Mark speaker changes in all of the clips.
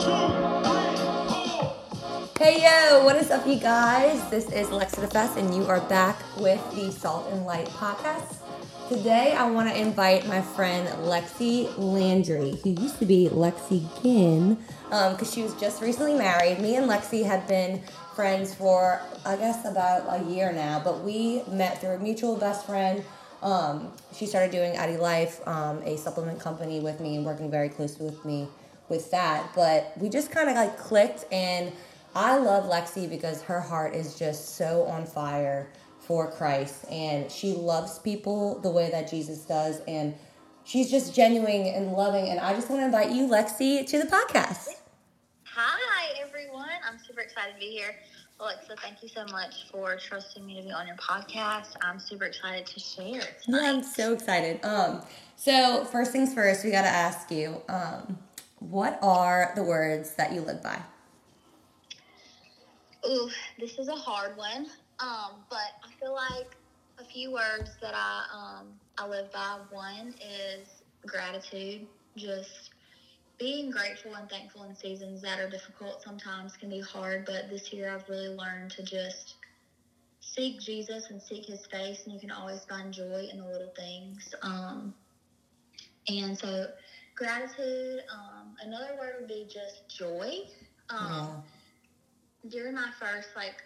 Speaker 1: Hey yo, what is up, you guys? This is Alexa DeFest, and you are back with the Salt and Light podcast. Today, I want to invite my friend Lexy Landry, who used to be Lexy Ginn, because um, she was just recently married. Me and Lexy had been friends for, I guess, about a year now, but we met through a mutual best friend. Um, she started doing Addy Life, um, a supplement company with me, and working very closely with me with that. But we just kind of like clicked, and I love Lexy because her heart is just so on fire for Christ and she loves people the way that Jesus does and she's just genuine and loving and I just want to invite you Lexy to the podcast.
Speaker 2: Hi everyone. I'm super excited to be here. Alexa, thank you so much for trusting me to be on your podcast. I'm super excited to share.
Speaker 1: Yeah, I'm so excited. Um, so first things first, we got to ask you, um, what are the words that you live by?
Speaker 2: Ooh, this is a hard one. Um, but I feel like a few words that I um, I live by. One is gratitude. Just being grateful and thankful in seasons that are difficult sometimes can be hard. But this year I've really learned to just seek Jesus and seek His face, and you can always find joy in the little things. Um, and so gratitude. Um, another word would be just joy. Um, yeah. During my first like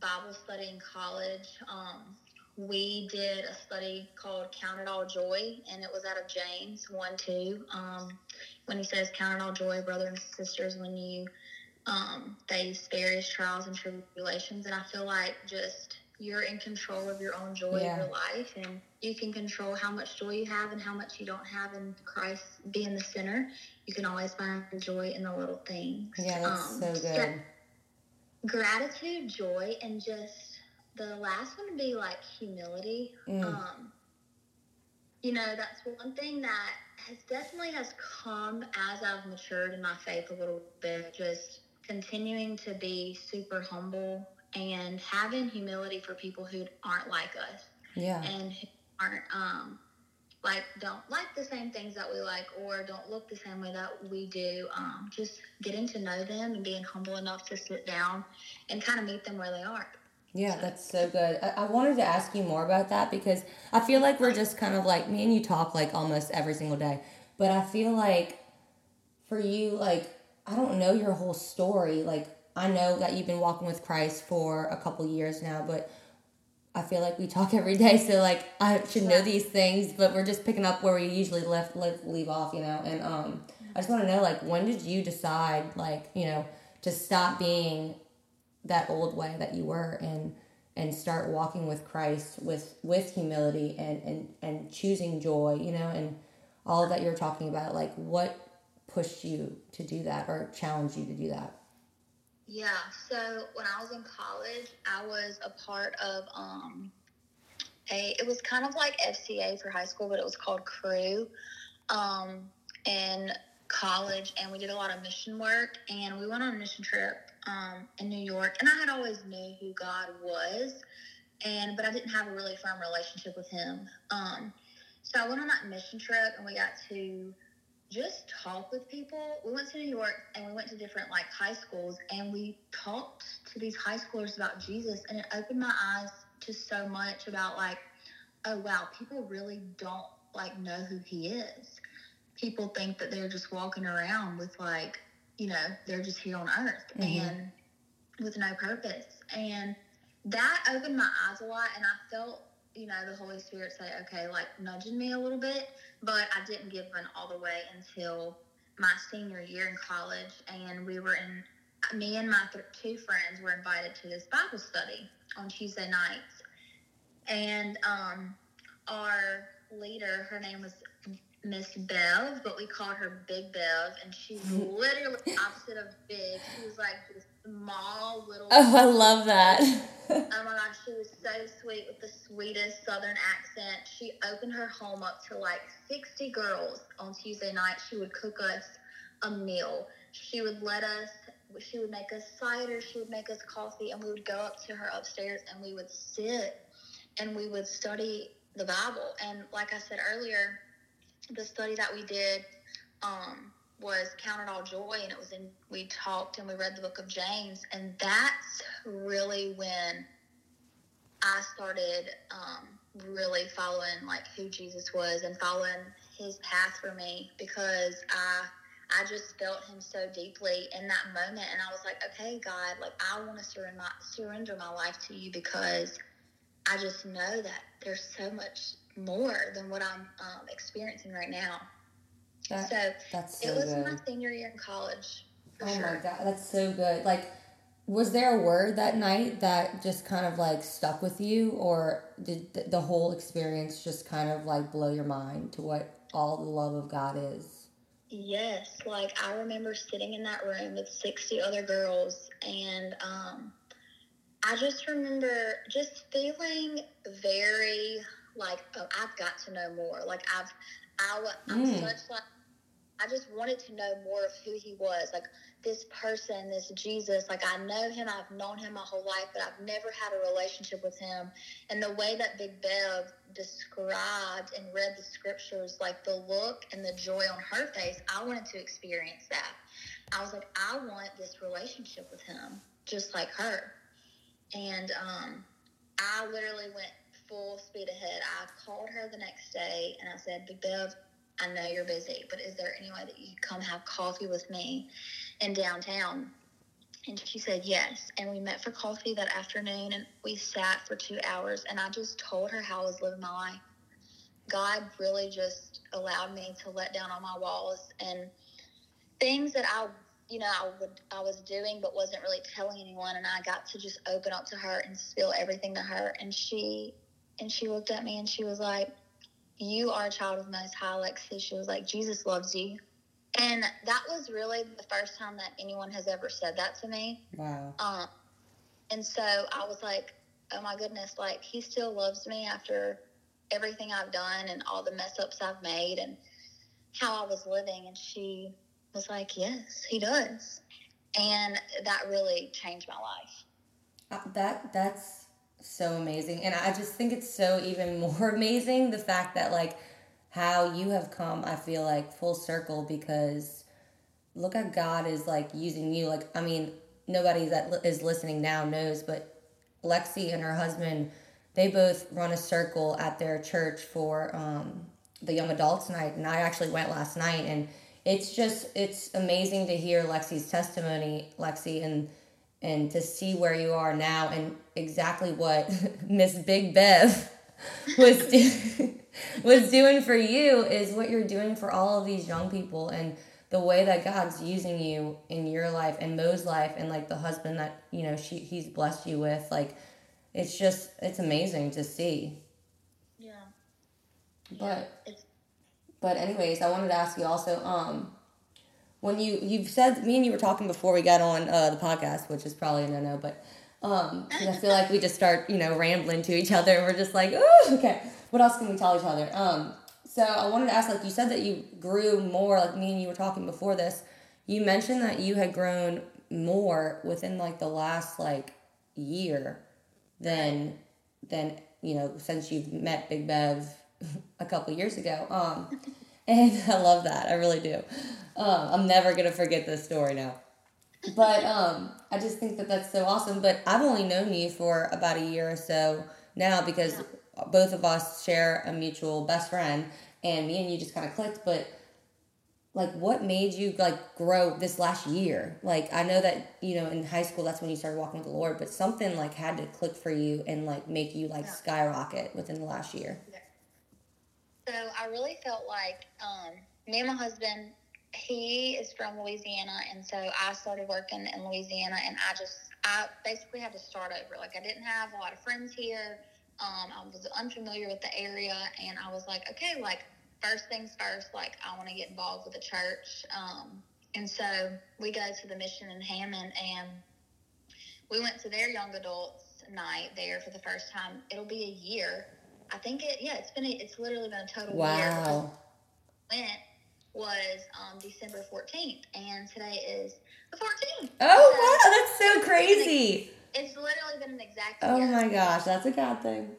Speaker 2: Bible study in college, um, we did a study called Count It All Joy, and it was out of James 1 2. Um, when he says, Count it all joy, brothers and sisters, when you um, face various trials and tribulations. And I feel like just you're in control of your own joy yeah. of your life, and you can control how much joy you have and how much you don't have in Christ being the center. You can always find joy in the little things.
Speaker 1: Yeah, that's um, so good
Speaker 2: gratitude, joy, and just the last one would be like humility. Mm. Um, you know, that's one thing that has definitely has come as I've matured in my faith a little bit. Just continuing to be super humble and having humility for people who aren't like us.
Speaker 1: Yeah.
Speaker 2: And aren't um like don't like the same things that we like or don't look the same way that we do um, just getting to know them and being humble enough to sit down and kind of meet them where they are
Speaker 1: yeah so. that's so good I-, I wanted to ask you more about that because i feel like we're just kind of like me and you talk like almost every single day but i feel like for you like i don't know your whole story like i know that you've been walking with christ for a couple years now but I feel like we talk every day, so like I should know these things, but we're just picking up where we usually left leave, leave off, you know. And um, I just want to know, like, when did you decide, like, you know, to stop being that old way that you were and and start walking with Christ with with humility and and and choosing joy, you know, and all that you're talking about. Like, what pushed you to do that or challenged you to do that?
Speaker 2: Yeah. So when I was in college, I was a part of um, a. It was kind of like FCA for high school, but it was called Cru. um, in college, and we did a lot of mission work. And we went on a mission trip um, in New York, and I had always knew who God was, and but I didn't have a really firm relationship with Him. Um, so I went on that mission trip, and we got to just talk with people. We went to New York and we went to different like high schools and we talked to these high schoolers about Jesus and it opened my eyes to so much about like, oh wow, people really don't like know who he is. People think that they're just walking around with like, you know, they're just here on earth mm-hmm. and with no purpose. And that opened my eyes a lot and I felt you know, the Holy Spirit say, okay, like nudging me a little bit, but I didn't give in all the way until my senior year in college. And we were in, me and my th- two friends were invited to this Bible study on Tuesday nights. And um, our leader, her name was Miss Bev, but we called her Big Bev, and she's literally opposite of big. She was like this small little.
Speaker 1: Oh, I love that.
Speaker 2: oh my gosh, she was so sweet with the sweetest Southern accent. She opened her home up to like sixty girls on Tuesday night. She would cook us a meal. She would let us. She would make us cider. She would make us coffee, and we would go up to her upstairs, and we would sit, and we would study the Bible. And like I said earlier the study that we did, um, was counted all joy and it was in we talked and we read the book of james and that's really when i started um, really following like who jesus was and following his path for me because i i just felt him so deeply in that moment and i was like okay god like i want to surrender my, surrender my life to you because i just know that there's so much more than what i'm um, experiencing right now
Speaker 1: That,
Speaker 2: so
Speaker 1: that's so
Speaker 2: it was
Speaker 1: good.
Speaker 2: my senior year in college.
Speaker 1: Oh
Speaker 2: sure.
Speaker 1: my god, that's so good. Like, was there a word that night that just kind of like stuck with you, or did the whole experience just kind of like blow your mind to what all the love of God is?
Speaker 2: Yes, like I remember sitting in that room with 60 other girls, and um, I just remember just feeling very like, oh, I've got to know more. Like I've, I, I'm
Speaker 1: Mm.
Speaker 2: such like, I just wanted to know more of who he was. Like this person, this Jesus, like I know him, I've known him my whole life, but I've never had a relationship with him. And the way that Big Bev described and read the scriptures, like the look and the joy on her face, I wanted to experience that. I was like, I want this relationship with him, just like her. And um, I literally went full speed ahead. I called her the next day and I said, Bev, I know you're busy, but is there any way that you could come have coffee with me in downtown? And she said yes. And we met for coffee that afternoon and we sat for two hours. And I just told her how I was living my life. God really just allowed me to let down on my walls and things that I, you know, I would I was doing but wasn't really telling anyone. And I got to just open up to her and spill everything to her. And she and she looked at me and she was like, "You are a child of Most High, Lexy." She was like, "Jesus loves you." And that was really the first time that anyone has ever said that to me.
Speaker 1: Wow.
Speaker 2: Um, and so I was like, oh my goodness, like he still loves me after everything I've done and all the mess ups I've made and how I was living. And she was like, yes, he does. And that really changed my life.
Speaker 1: Uh, that that's so amazing, and I just think it's so even more amazing the fact that like how you have come. I feel like full circle because look how God is like using you. Like I mean, nobody that is listening now knows, but Lexy and her husband, they both run a circle at their church for um, the young adults night, and I actually went last night, and it's just it's amazing to hear Lexy's testimony, Lexy, and and to see where you are now, and exactly what Miss Big Bev was do- was doing for you is what you're doing for all of these young people, and the way that God's using you in your life and Mo's life, and like the husband that you know she he's blessed you with, like it's just it's amazing to see.
Speaker 2: Yeah.
Speaker 1: But
Speaker 2: It's,
Speaker 1: but anyways, I wanted to ask you also, um, when you you've said me and you were talking before we got on uh, the podcast, which is probably a no no, but um, I feel like we just start you know rambling to each other and we're just like, okay, what else can we tell each other? Um, so I wanted to ask, like you said that you grew more, like me and you were talking before this. You mentioned that you had grown more within like the last like year than than you know since you've met Big Bev a couple years ago. Um, and I love that. I really do. Um, I'm never gonna forget this story now. But um, I just think that that's so awesome. But I've only known you for about a year or so now because both of us share a mutual best friend, and me and you just kind of clicked. But like, what made you like grow this last year? Like, I know that you know in high school that's when you started walking with the Lord, but something like had to click for you and like make you like
Speaker 2: Yeah.
Speaker 1: skyrocket within the last year.
Speaker 2: So I really felt like um, me and my husband, he is from Louisiana, and so I started working in Louisiana, and I just I basically had to start over. Like I didn't have a lot of friends here. Um, I was unfamiliar with the area, and I was like, okay, like first things first, like I want to get involved with the church. Um, and so we go to the mission in Hammond, and we went to their young adults night there for the first time. It'll be a year. I think it. Yeah, it's been. A, it's literally been a total year.
Speaker 1: Wow.
Speaker 2: went was um, December 14th, and today is the 14th.
Speaker 1: Oh
Speaker 2: So
Speaker 1: wow, that's so crazy.
Speaker 2: It's literally been an exact
Speaker 1: Oh
Speaker 2: year.
Speaker 1: my gosh, that's a God thing.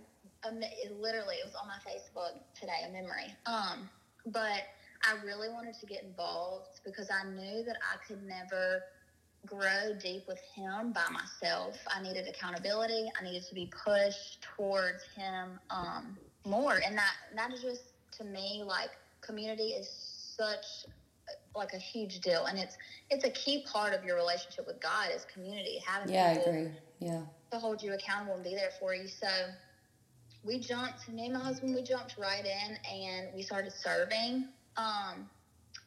Speaker 2: Um, it literally, it was on my Facebook today, a memory. Um, but I really wanted to get involved because I knew that I could never grow deep with him by myself. I needed accountability. I needed to be pushed towards him um, more, and that that is just to me like community is such like a huge deal, and it's it's a key part of your relationship with God is community. Having
Speaker 1: yeah, I agree. Yeah,
Speaker 2: to hold you accountable and be there for you. So we jumped. Me and my husband, we jumped right in, and we started serving. Um,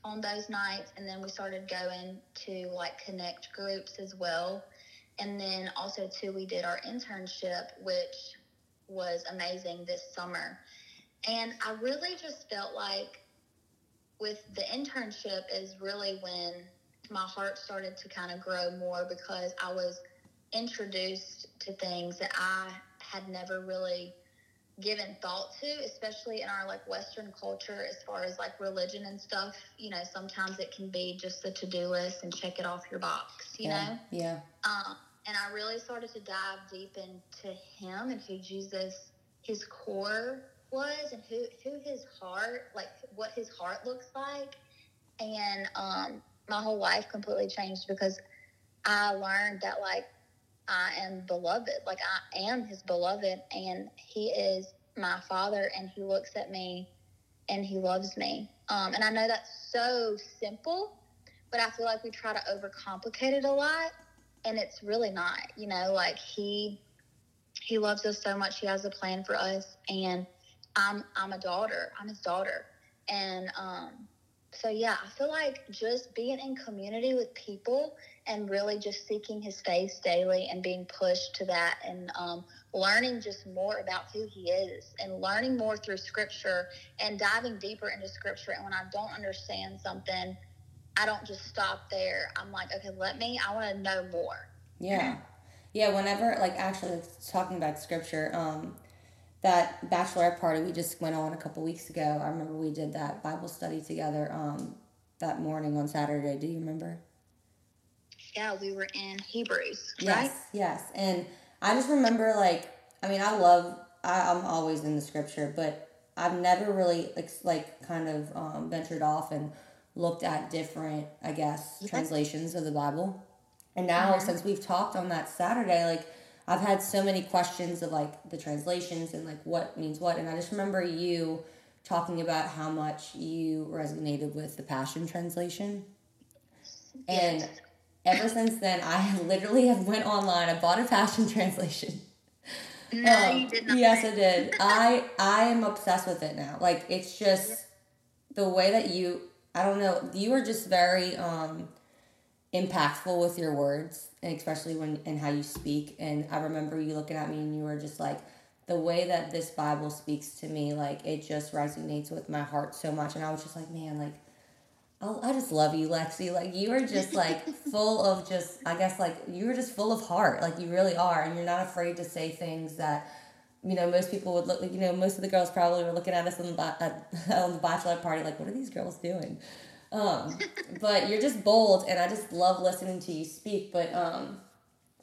Speaker 2: on those nights and then we started going to like connect groups as well. And then also too we did our internship which was amazing this summer. And i really just felt like with the internship is really when my heart started to kind of grow more because i was introduced to things that i had never really given thought to, especially in our like Western culture, as far as like religion and stuff. You know, sometimes it can be just a to do list and check it off your box. You
Speaker 1: yeah.
Speaker 2: know.
Speaker 1: Yeah.
Speaker 2: Um, and I really started to dive deep into him and who Jesus, his core was, and who who his heart, like what his heart looks like, and um, my whole life completely changed because I learned that like I am beloved. Like I am his beloved and he is my father and he looks at me and he loves me. Um, and I know that's so simple, but I feel like we try to overcomplicate it a lot and it's really not, you know, like he, he loves us so much. He has a plan for us and I'm, I'm a daughter. I'm his daughter. And, um, so yeah, I feel like just being in community with people and really just seeking his face daily and being pushed to that and um, learning just more about who he is and learning more through scripture and diving deeper into scripture. And when I don't understand something, I don't just stop there. I'm like, okay, let me, I want to know more.
Speaker 1: Yeah. Yeah. Whenever, like, actually, talking about scripture, um, that bachelorette party we just went on a couple weeks ago. I remember we did that Bible study together um, that morning on Saturday. Do you remember?
Speaker 2: Yeah, we were in Hebrews,
Speaker 1: yes,
Speaker 2: right?
Speaker 1: Yes, and I just remember like I mean I love I, I'm always in the scripture, but I've never really like, like kind of um, ventured off and looked at different I guess yes. translations of the Bible. And now mm-hmm. since we've talked on that Saturday, like I've had so many questions of like the translations and like what means what, and I just remember you talking about how much you resonated with the Passion Translation. And yes. ever since then, I literally have went online. I bought a Passion Translation.
Speaker 2: No, um, you did not.
Speaker 1: Yes, I did. I I am obsessed with it now. Like it's just the way that you. I don't know. You are just very um impactful with your words and especially when and how you speak. And i remember you looking at me and you were just like the way that this bible speaks to me like it just resonates with my heart so much. And i was just like man like I'll, i just love you lexy. Like you are just like full of just i guess like you are just full of heart. Like you really are. And you're not afraid to say things that you know most people would look like you know most of the girls probably were looking at us on the, on the bachelor party like what are these girls doing um, but you're just bold, and I just love listening to you speak. But um,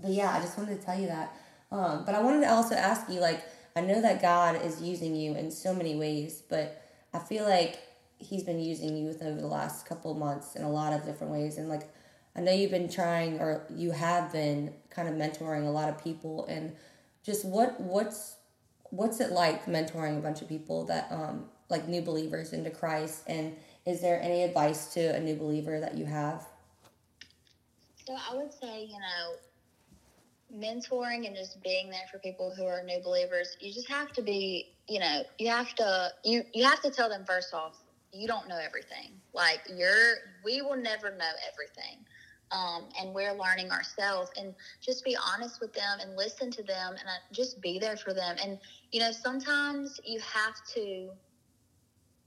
Speaker 1: but yeah, I just wanted to tell you that. Um, but I wanted to also ask you, like, I know that God is using you in so many ways, but I feel like He's been using you over the last couple months in a lot of different ways, and like. I know you've been trying, or you have been kind of mentoring a lot of people, and just what what's what's it like mentoring a bunch of people that um like new believers into Christ and is there any advice to a new believer that you have?
Speaker 2: So I would say, you know, mentoring and just being there for people who are new believers, you just have to be, you know, you have to you you have to tell them first off, you don't know everything. Like you're we will never know everything. Um, and we're learning ourselves and just be honest with them and listen to them and uh, just be there for them and you know sometimes you have to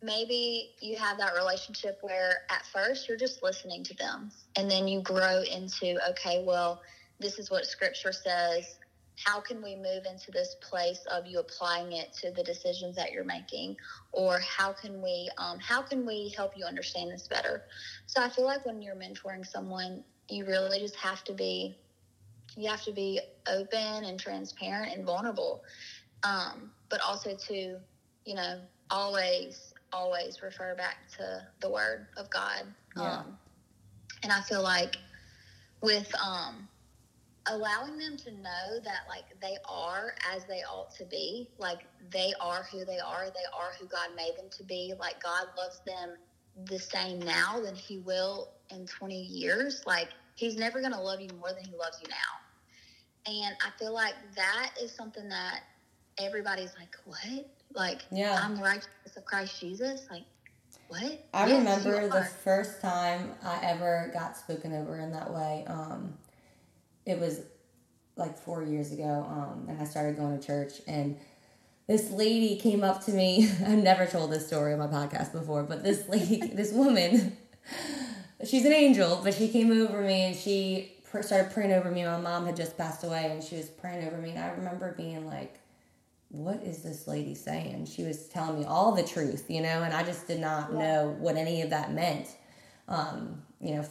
Speaker 2: maybe you have that relationship where at first you're just listening to them and then you grow into okay well this is what scripture says. How can we move into this place of you applying it to the decisions that you're making? Or how can we um, how can we help you understand this better? So i feel like when you're mentoring someone you really just have to be you have to be open and transparent and vulnerable. Um, but also to you know always always refer back to the word of God.
Speaker 1: Yeah.
Speaker 2: Um, and I feel like with um, allowing them to know that like they are as they ought to be, like they are who they are, they are who God made them to be. Like God loves them the same now than He will in 20 years. Like He's never going to love you more than He loves you now. And I feel like that is something that everybody's like, what? Like,
Speaker 1: Yeah.
Speaker 2: I'm the righteousness of Christ Jesus. Like, what?
Speaker 1: I
Speaker 2: Yes,
Speaker 1: remember the first time I ever got spoken over in that way. Um, it was like four years ago, um, and I started going to church, and this lady came up to me. I've never told this story on my podcast before, but this lady, this woman, she's an angel, but she came over me and she started praying over me. My mom had just passed away, and she was praying over me, and I remember being like, what is this lady saying? She was telling me all the truth, you know, and I just did not
Speaker 2: Yeah.
Speaker 1: know what any of that meant. Um, you know,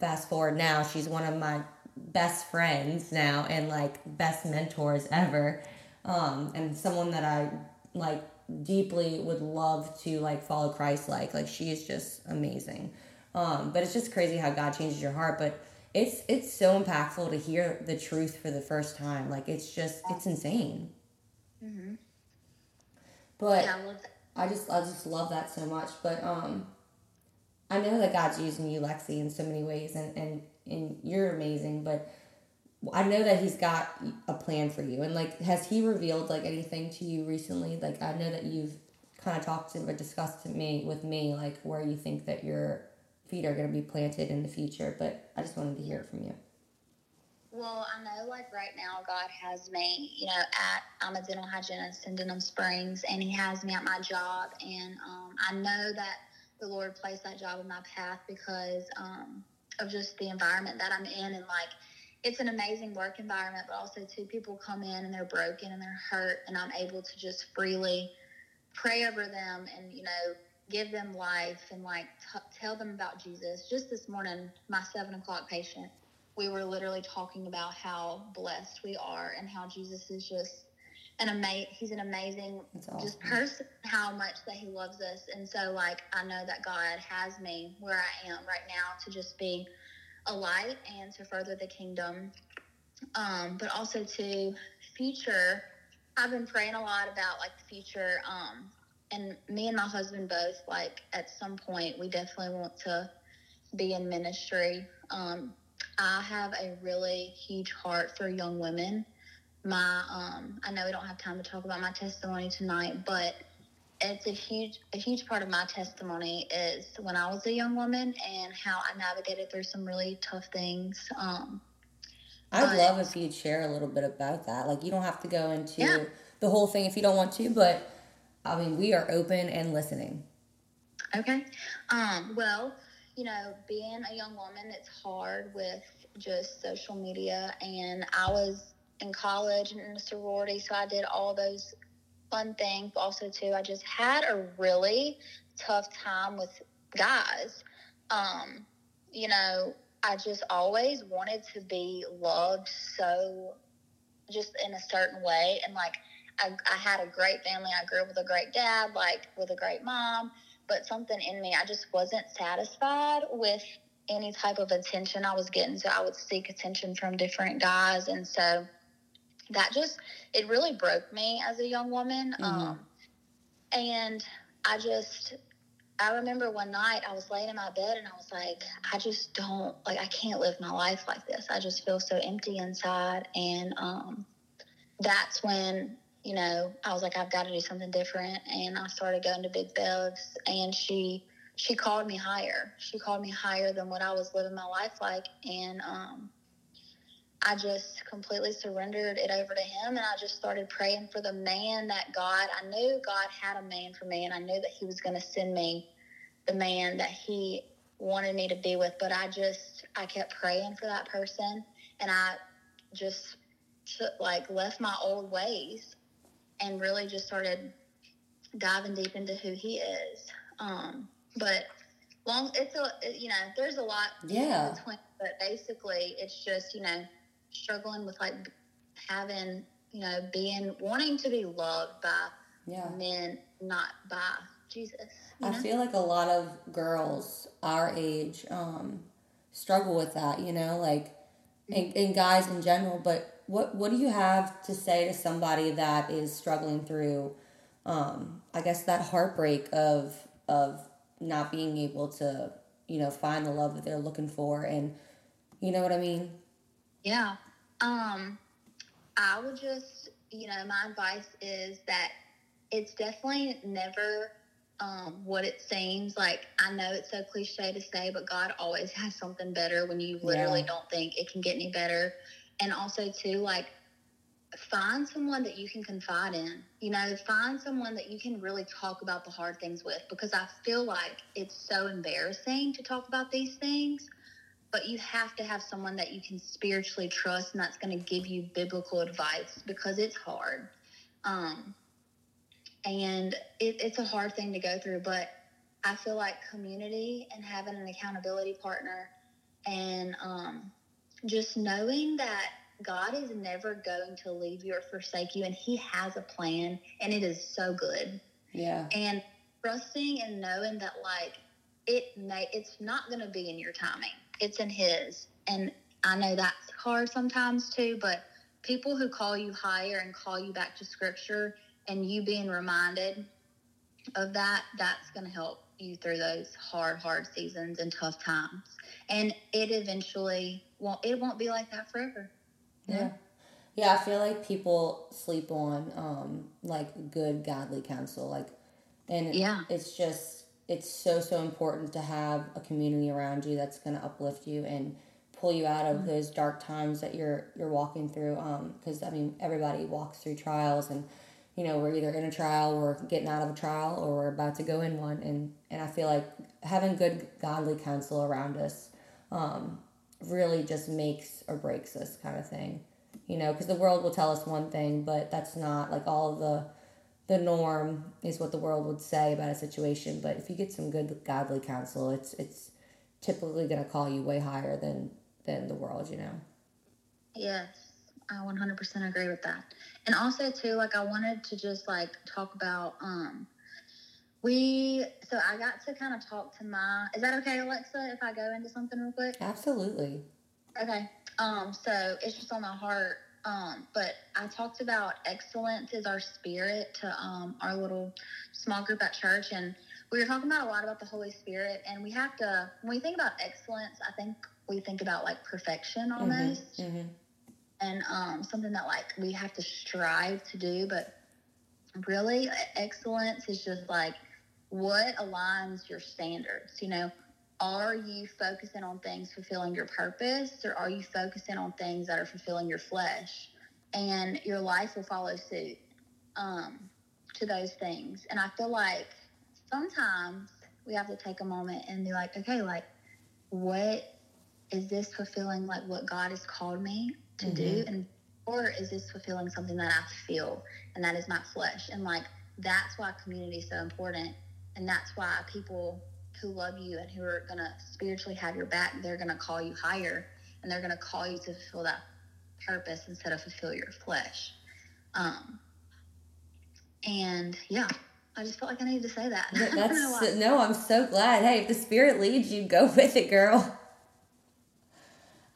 Speaker 1: fast forward now, she's one of my best friends now and like best mentors ever. Um, and someone that I like deeply would love to like follow Christ like. Like she is just amazing. Um, but it's just crazy how God changes your heart. But it's it's so impactful to hear the truth for the first time. Like it's just it's insane.
Speaker 2: Mhm.
Speaker 1: But
Speaker 2: Yeah, I.
Speaker 1: I just I just love that so much. But um I know that God's using you, Lexy, in so many ways and, and, and you're amazing, but I know that he's got a plan for you. And like has he revealed like anything to you recently? Like I know that you've kind of talked to or discussed to me with me like where you think that your feet are gonna be planted in the future, but I just wanted to hear it from you.
Speaker 2: Well, I know, like right now, God has me, you know, at I'm a dental hygienist in Denham Springs, and He has me at my job, and um, I know that the Lord placed that job in my path because um, of just the environment that I'm in, and like it's an amazing work environment, but also too people come in and they're broken and they're hurt, and I'm able to just freely pray over them and you know give them life and like t- tell them about Jesus. Just this morning, my seven o'clock patient we were literally talking about how blessed we are and how Jesus is just an amazing he's an amazing
Speaker 1: awesome.
Speaker 2: just person how much that he loves us. And so like I know that God has me where I am right now to just be a light and to further the kingdom. Um but also to future I've been praying a lot about like the future um and me and my husband both like at some point we definitely want to be in ministry. Um I have a really huge heart for young women. My, um, I know we don't have time to talk about my testimony tonight, but it's a huge, a huge part of my testimony is when I was a young woman and how I navigated through some really tough things. Um,
Speaker 1: I'd love if you'd share a little bit about that. Like you don't have to go into
Speaker 2: Yeah.
Speaker 1: the whole thing if you don't want to, but I mean we are open and listening.
Speaker 2: Okay. Um, well, you know, being a young woman, it's hard with just social media. And I was in college and in a sorority, so I did all those fun things. But also, too, I just had a really tough time with guys. Um, you know, I just always wanted to be loved so just in a certain way. And like, I, I had a great family. I grew up with a great dad, like with a great mom but something in me, I just wasn't satisfied with any type of attention I was getting. So I would seek attention from different guys. And so that just, it really broke me as a young woman.
Speaker 1: Mhm.
Speaker 2: Um, and I just, I remember one night I was laying in my bed and I was like, I just don't, like, I can't live my life like this. I just feel so empty inside. And um, that's when you know, I was like, I've got to do something different. And I started going to Big Bev's and she, she called me higher. She called me higher than what I was living my life like. And, um, I just completely surrendered it over to him and I just started praying for the man that God, I knew God had a man for me and I knew that he was going to send me the man that he wanted me to be with. But I just, I kept praying for that person and I just took, like left my old ways and really just started diving deep into who he is. Um, but long, it's a you know, there's a lot
Speaker 1: Yeah.
Speaker 2: between, but basically, it's just you know, struggling with like having you know, being wanting to be loved by
Speaker 1: Yeah.
Speaker 2: men, not by Jesus.
Speaker 1: I
Speaker 2: know?
Speaker 1: feel like a lot of girls our age um, struggle with that, you know, like, and, and guys in general. But what what do you have to say to somebody that is struggling through, um, I guess that heartbreak of of not being able to, you know, find the love that they're looking for, and you know what I mean?
Speaker 2: Yeah. Um, I would just, you know, my advice is that it's definitely never um, what it seems like. I know it's so cliche to say, but God always has something better when you literally
Speaker 1: Yeah.
Speaker 2: don't think it can get any better. And also, too, like, find someone that you can confide in. You know, find someone that you can really talk about the hard things with because I feel like it's so embarrassing to talk about these things. But you have to have someone that you can spiritually trust and that's going to give you biblical advice because it's hard. Um, and it, it's a hard thing to go through, but I feel like community and having an accountability partner and um, just knowing that God is never going to leave you or forsake you, and He has a plan, and it is so good.
Speaker 1: Yeah.
Speaker 2: And trusting and knowing that, like, it may, it's not going to be in your timing, it's in His. And I know that's hard sometimes too, but people who call you higher and call you back to Scripture, and you being reminded of that, that's going to help you through those hard, hard seasons and tough times. And it eventually won't, it won't be like that forever.
Speaker 1: Yeah. Yeah, I feel like people sleep on um like good godly counsel like and
Speaker 2: Yeah.
Speaker 1: it's just it's so so important to have a community around you that's going to uplift you and pull you out of those dark times that you're you're walking through um cuz I mean everybody walks through trials and you know we're either in a trial we're getting out of a trial or we're about to go in one and and I feel like having good godly counsel around us um really just makes or breaks us kind of thing you know because the world will tell us one thing but that's not like all the the norm is what the world would say about a situation but if you get some good godly counsel it's it's typically going to call you way higher than than the world you know
Speaker 2: Yes, I 100% agree with that. And also too, like I wanted to just like talk about um we so I got to kind of talk to my is that okay, Alexa, if I go into something real quick?
Speaker 1: absolutely
Speaker 2: Okay. Um, so it's just on my heart. Um, but I talked about excellence is our spirit to um, our little small group at church, and we were talking about a lot about the Holy Spirit, and we have to when we think about excellence, I think we think about like perfection almost,
Speaker 1: hmm
Speaker 2: and um, something that like we have to strive to do, but really excellence is just like what aligns your standards? You know are you focusing on things fulfilling your purpose or are you focusing on things that are fulfilling your flesh? And your life will follow suit um, to those things. And i feel like sometimes we have to take a moment and be like okay like what is this fulfilling like what god has called me to do? And or is this fulfilling something that i feel and that is my flesh? And like that's why community is so important and that's why people who love you and who are going to spiritually have your back they're going to call you higher and they're going to call you to fulfill that purpose instead of fulfill your flesh. Um and yeah i just felt like i needed to say that.
Speaker 1: Th-
Speaker 2: I don't know
Speaker 1: that's no i'm so glad. Hey if the spirit leads you go with it girl.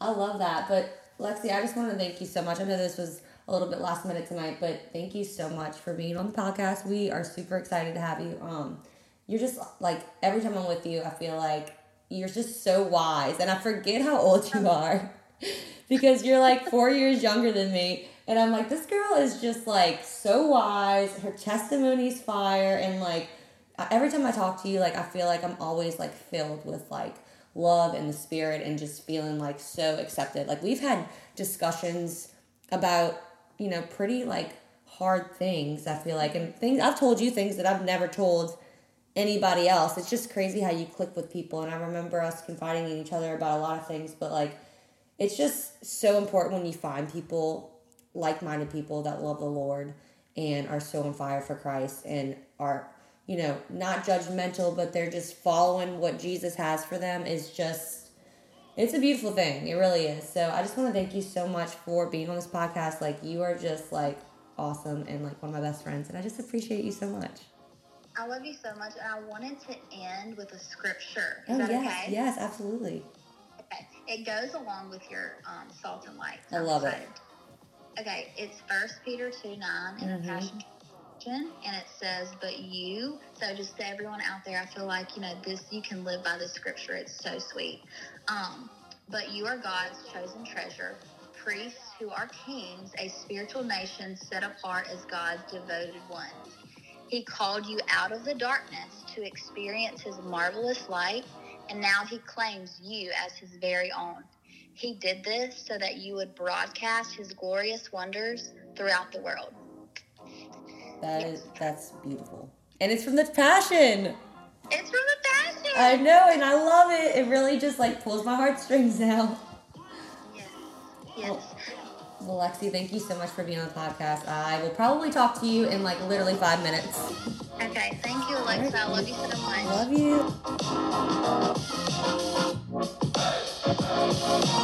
Speaker 1: I love that. But lexy i just want to thank you so much. I know this was a little bit last minute tonight but thank you so much for being on the podcast. We are super excited to have you. Um you're just like every time i'm with you i feel like you're just so wise. And i forget how old you are because you're like four years younger than me. And i'm like this girl is just like so wise. Her testimony's fire. And like every time i talk to you like i feel like i'm always like filled with like love and the spirit and just feeling like so accepted. Like we've had discussions about you know pretty like hard things i feel like. And things i've told you things that i've never told anybody else. It's just crazy how you click with people and i remember us confiding in each other about a lot of things but like it's just so important when you find people like-minded people that love the lord and are so on fire for christ and are you know not judgmental but they're just following what jesus has for them is just it's a beautiful thing. It really is. So i just want to thank you so much for being on this podcast. Like you are just like awesome and like one of my best friends and i just appreciate you so much
Speaker 2: I love you so much, and I wanted to end with a scripture. Is
Speaker 1: oh
Speaker 2: that
Speaker 1: yes,
Speaker 2: okay?
Speaker 1: yes, absolutely.
Speaker 2: Okay. It goes along with your um, salt and light.
Speaker 1: I love it.
Speaker 2: Okay, it's First Peter two nine in
Speaker 1: Mhm.
Speaker 2: the Passion Translation, and it says, "But you." So just to everyone out there, I feel like you know this. You can live by this scripture. It's so sweet. Um, but you are God's chosen treasure, priests who are kings, a spiritual nation set apart as God's devoted ones. He called you out of the darkness to experience His marvelous light, and now He claims you as His very own. He did this so that you would broadcast His glorious wonders throughout the world.
Speaker 1: That is that's beautiful, and it's from the Passion.
Speaker 2: It's from the Passion.
Speaker 1: I know, and I love it. It really just like pulls my heartstrings out.
Speaker 2: yes. Oh. Yes.
Speaker 1: Well, Lexy, thank you so much for being on the podcast. I will probably talk to you in like literally five minutes.
Speaker 2: Okay. Thank you, Alexa. I love you so much.
Speaker 1: Love you.